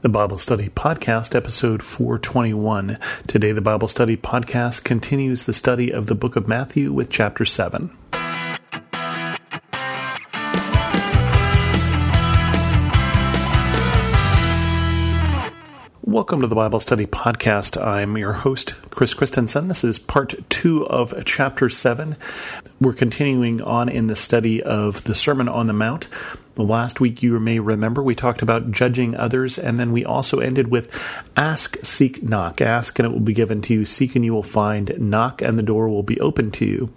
the Bible Study Podcast, episode 421. Today, the Bible Study Podcast continues the study of the book of Matthew with chapter 7. Welcome to the Bible Study Podcast. I'm your host, Chris Christensen. This is part two of chapter seven. We're continuing on in the study of the Sermon on the Mount. Last week, you may remember, we talked about judging others, and then we also ended with ask, seek, knock. Ask, and it will be given to you. Seek, and you will find. Knock, and the door will be open to you.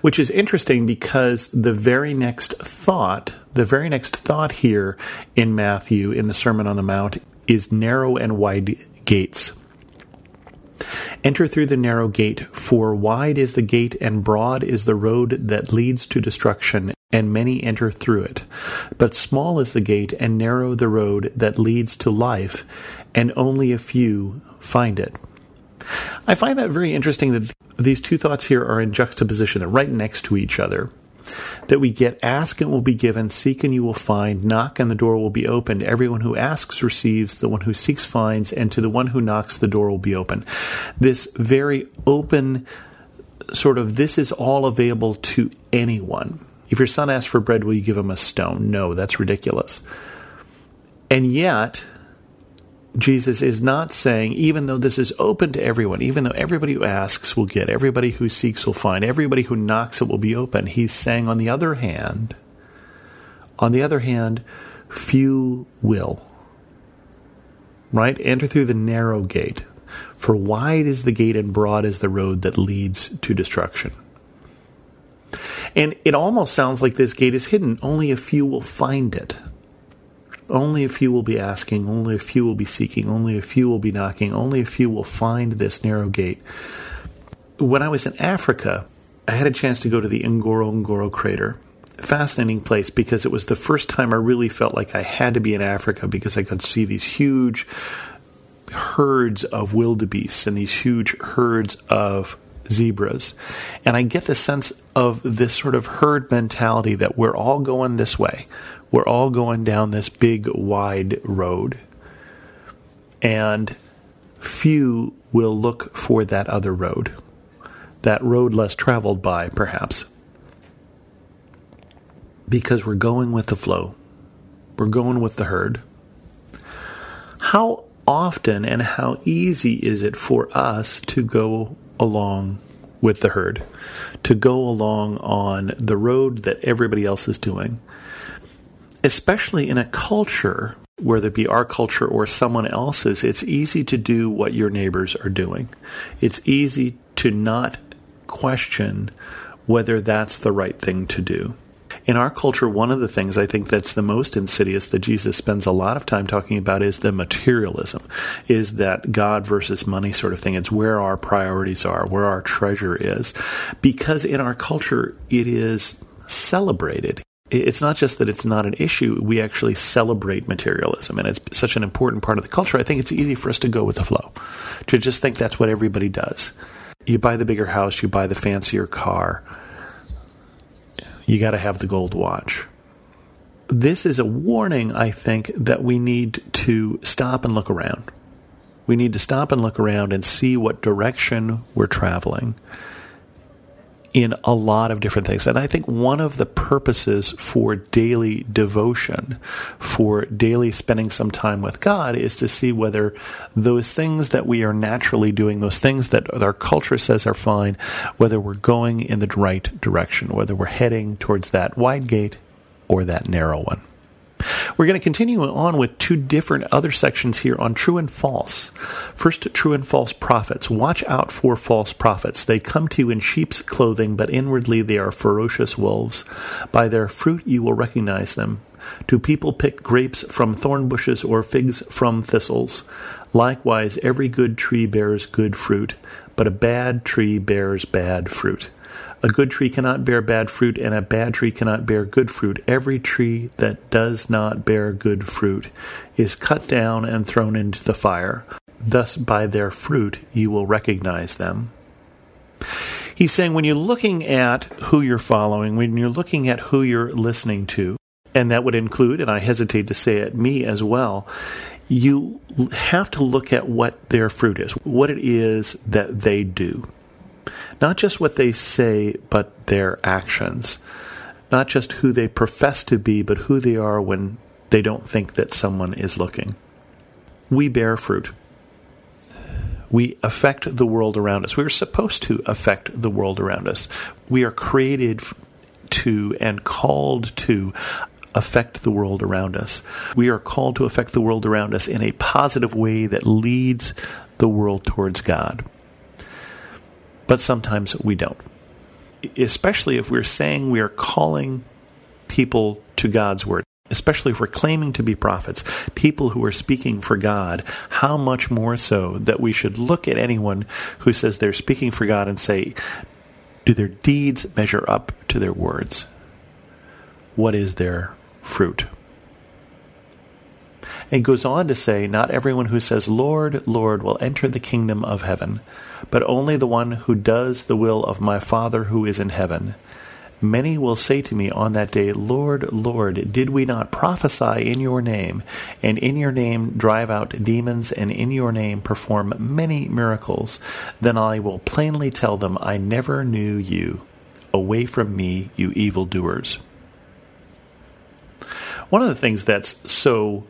Which is interesting because the very next thought, the very next thought here in Matthew in the Sermon on the Mount is narrow and wide gates. Enter through the narrow gate, for wide is the gate and broad is the road that leads to destruction, and many enter through it. But small is the gate, and narrow the road that leads to life, and only a few find it. I find that very interesting that these two thoughts here are in juxtaposition. They're right next to each other. That we get ask and will be given, seek and you will find, knock and the door will be opened. Everyone who asks receives, the one who seeks finds, and to the one who knocks the door will be open. This very open sort of this is all available to anyone. If your son asks for bread, will you give him a stone? No, that's ridiculous. And yet, Jesus is not saying, even though this is open to everyone, even though everybody who asks will get, everybody who seeks will find, everybody who knocks it will be open, he's saying, on the other hand, on the other hand, few will. Right? Enter through the narrow gate. For wide is the gate and broad is the road that leads to destruction. And it almost sounds like this gate is hidden. Only a few will find it. Only a few will be asking. Only a few will be seeking. Only a few will be knocking. Only a few will find this narrow gate. When I was in Africa, I had a chance to go to the Ngorongoro crater. Fascinating place because it was the first time I really felt like I had to be in Africa because I could see these huge herds of wildebeests and these huge herds of zebras. And I get the sense of this sort of herd mentality that we're all going this way. We're all going down this big, wide road. And few will look for that other road, that road less traveled by, perhaps. Because we're going with the flow, we're going with the herd. How often and how easy is it for us to go along with the herd, to go along on the road that everybody else is doing, especially in a culture, whether it be our culture or someone else's, it's easy to do what your neighbors are doing. It's easy to not question whether that's the right thing to do in our culture, one of the things I think that's the most insidious that Jesus spends a lot of time talking about is the materialism, is that God versus money sort of thing. It's where our priorities are, where our treasure is. Because in our culture, it is celebrated. It's not just that it's not an issue, we actually celebrate materialism, and it's such an important part of the culture. I think it's easy for us to go with the flow, to just think that's what everybody does. You buy the bigger house, you buy the fancier car you got to have the gold watch. This is a warning, I think, that we need to stop and look around. We need to stop and look around and see what direction we're traveling in a lot of different things. And I think one of the purposes for daily devotion, for daily spending some time with God, is to see whether those things that we are naturally doing, those things that our culture says are fine, whether we're going in the right direction, whether we're heading towards that wide gate or that narrow one. We're going to continue on with two different other sections here on true and false. First, true and false prophets. Watch out for false prophets. They come to you in sheep's clothing, but inwardly they are ferocious wolves. By their fruit you will recognize them. Do people pick grapes from thorn bushes or figs from thistles? Likewise, every good tree bears good fruit, but a bad tree bears bad fruit. A good tree cannot bear bad fruit, and a bad tree cannot bear good fruit. Every tree that does not bear good fruit is cut down and thrown into the fire. Thus, by their fruit, you will recognize them. He's saying when you're looking at who you're following, when you're looking at who you're listening to, and that would include, and I hesitate to say it, me as well, you have to look at what their fruit is, what it is that they do. Not just what they say, but their actions. Not just who they profess to be, but who they are when they don't think that someone is looking. We bear fruit. We affect the world around us. We are supposed to affect the world around us. We are created to and called to affect the world around us. We are called to affect the world around us in a positive way that leads the world towards God. But sometimes we don't. Especially if we're saying we are calling people to God's word, especially if we're claiming to be prophets, people who are speaking for God, how much more so that we should look at anyone who says they're speaking for God and say, do their deeds measure up to their words? What is their fruit. And goes on to say, Not everyone who says, Lord, Lord, will enter the kingdom of heaven, but only the one who does the will of my Father who is in heaven. Many will say to me on that day, Lord, Lord, did we not prophesy in your name, and in your name drive out demons, and in your name perform many miracles? Then I will plainly tell them, I never knew you. Away from me, you evildoers. One of the things that's so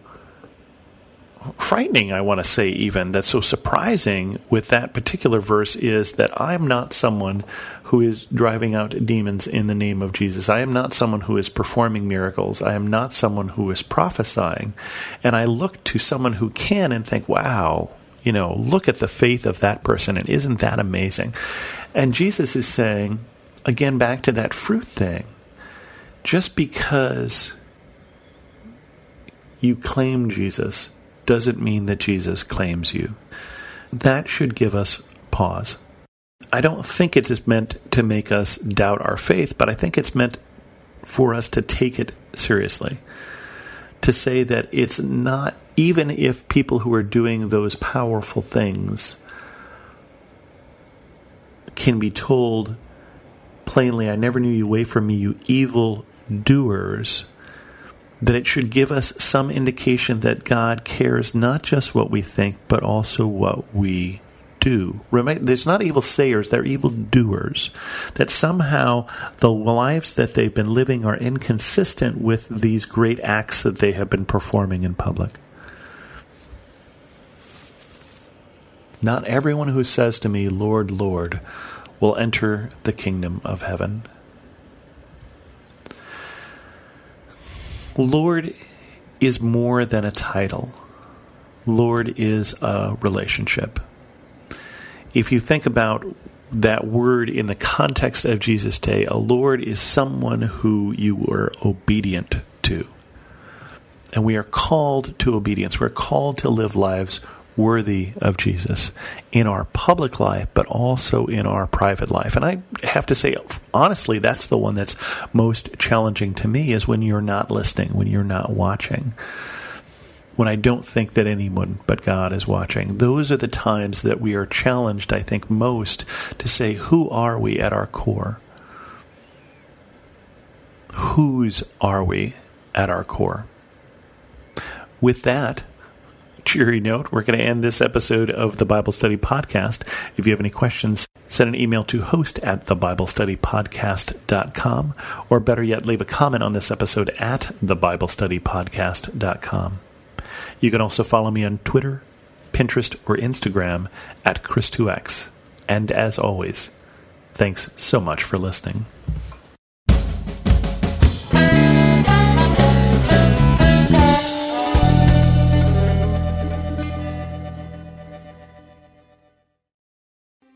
frightening, I want to say, even that's so surprising with that particular verse is that I'm not someone who is driving out demons in the name of Jesus. I am not someone who is performing miracles. I am not someone who is prophesying. And I look to someone who can and think, wow, you know, look at the faith of that person, and isn't that amazing? And Jesus is saying, again, back to that fruit thing, just because you claim Jesus doesn't mean that Jesus claims you. That should give us pause. I don't think it's meant to make us doubt our faith, but I think it's meant for us to take it seriously. To say that it's not, even if people who are doing those powerful things can be told plainly, I never knew you away from me, you evil doers that it should give us some indication that God cares not just what we think, but also what we do. There's not evil sayers, they're evil doers. That somehow the lives that they've been living are inconsistent with these great acts that they have been performing in public. Not everyone who says to me, Lord, Lord, will enter the kingdom of heaven. Lord is more than a title. Lord is a relationship. If you think about that word in the context of Jesus' day, a Lord is someone who you were obedient to. And we are called to obedience. We're called to live lives worthy of Jesus in our public life, but also in our private life. And I have to say, honestly, that's the one that's most challenging to me is when you're not listening, when you're not watching. When I don't think that anyone but God is watching. Those are the times that we are challenged, I think, most to say, who are we at our core? Whose are we at our core? With that, cheery note, we're going to end this episode of the Bible Study Podcast. If you have any questions, send an email to host at thebiblestudypodcast.com, or better yet, leave a comment on this episode at thebiblestudypodcast.com. You can also follow me on Twitter, Pinterest, or Instagram at Chris2X. And as always, thanks so much for listening.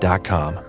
dot com.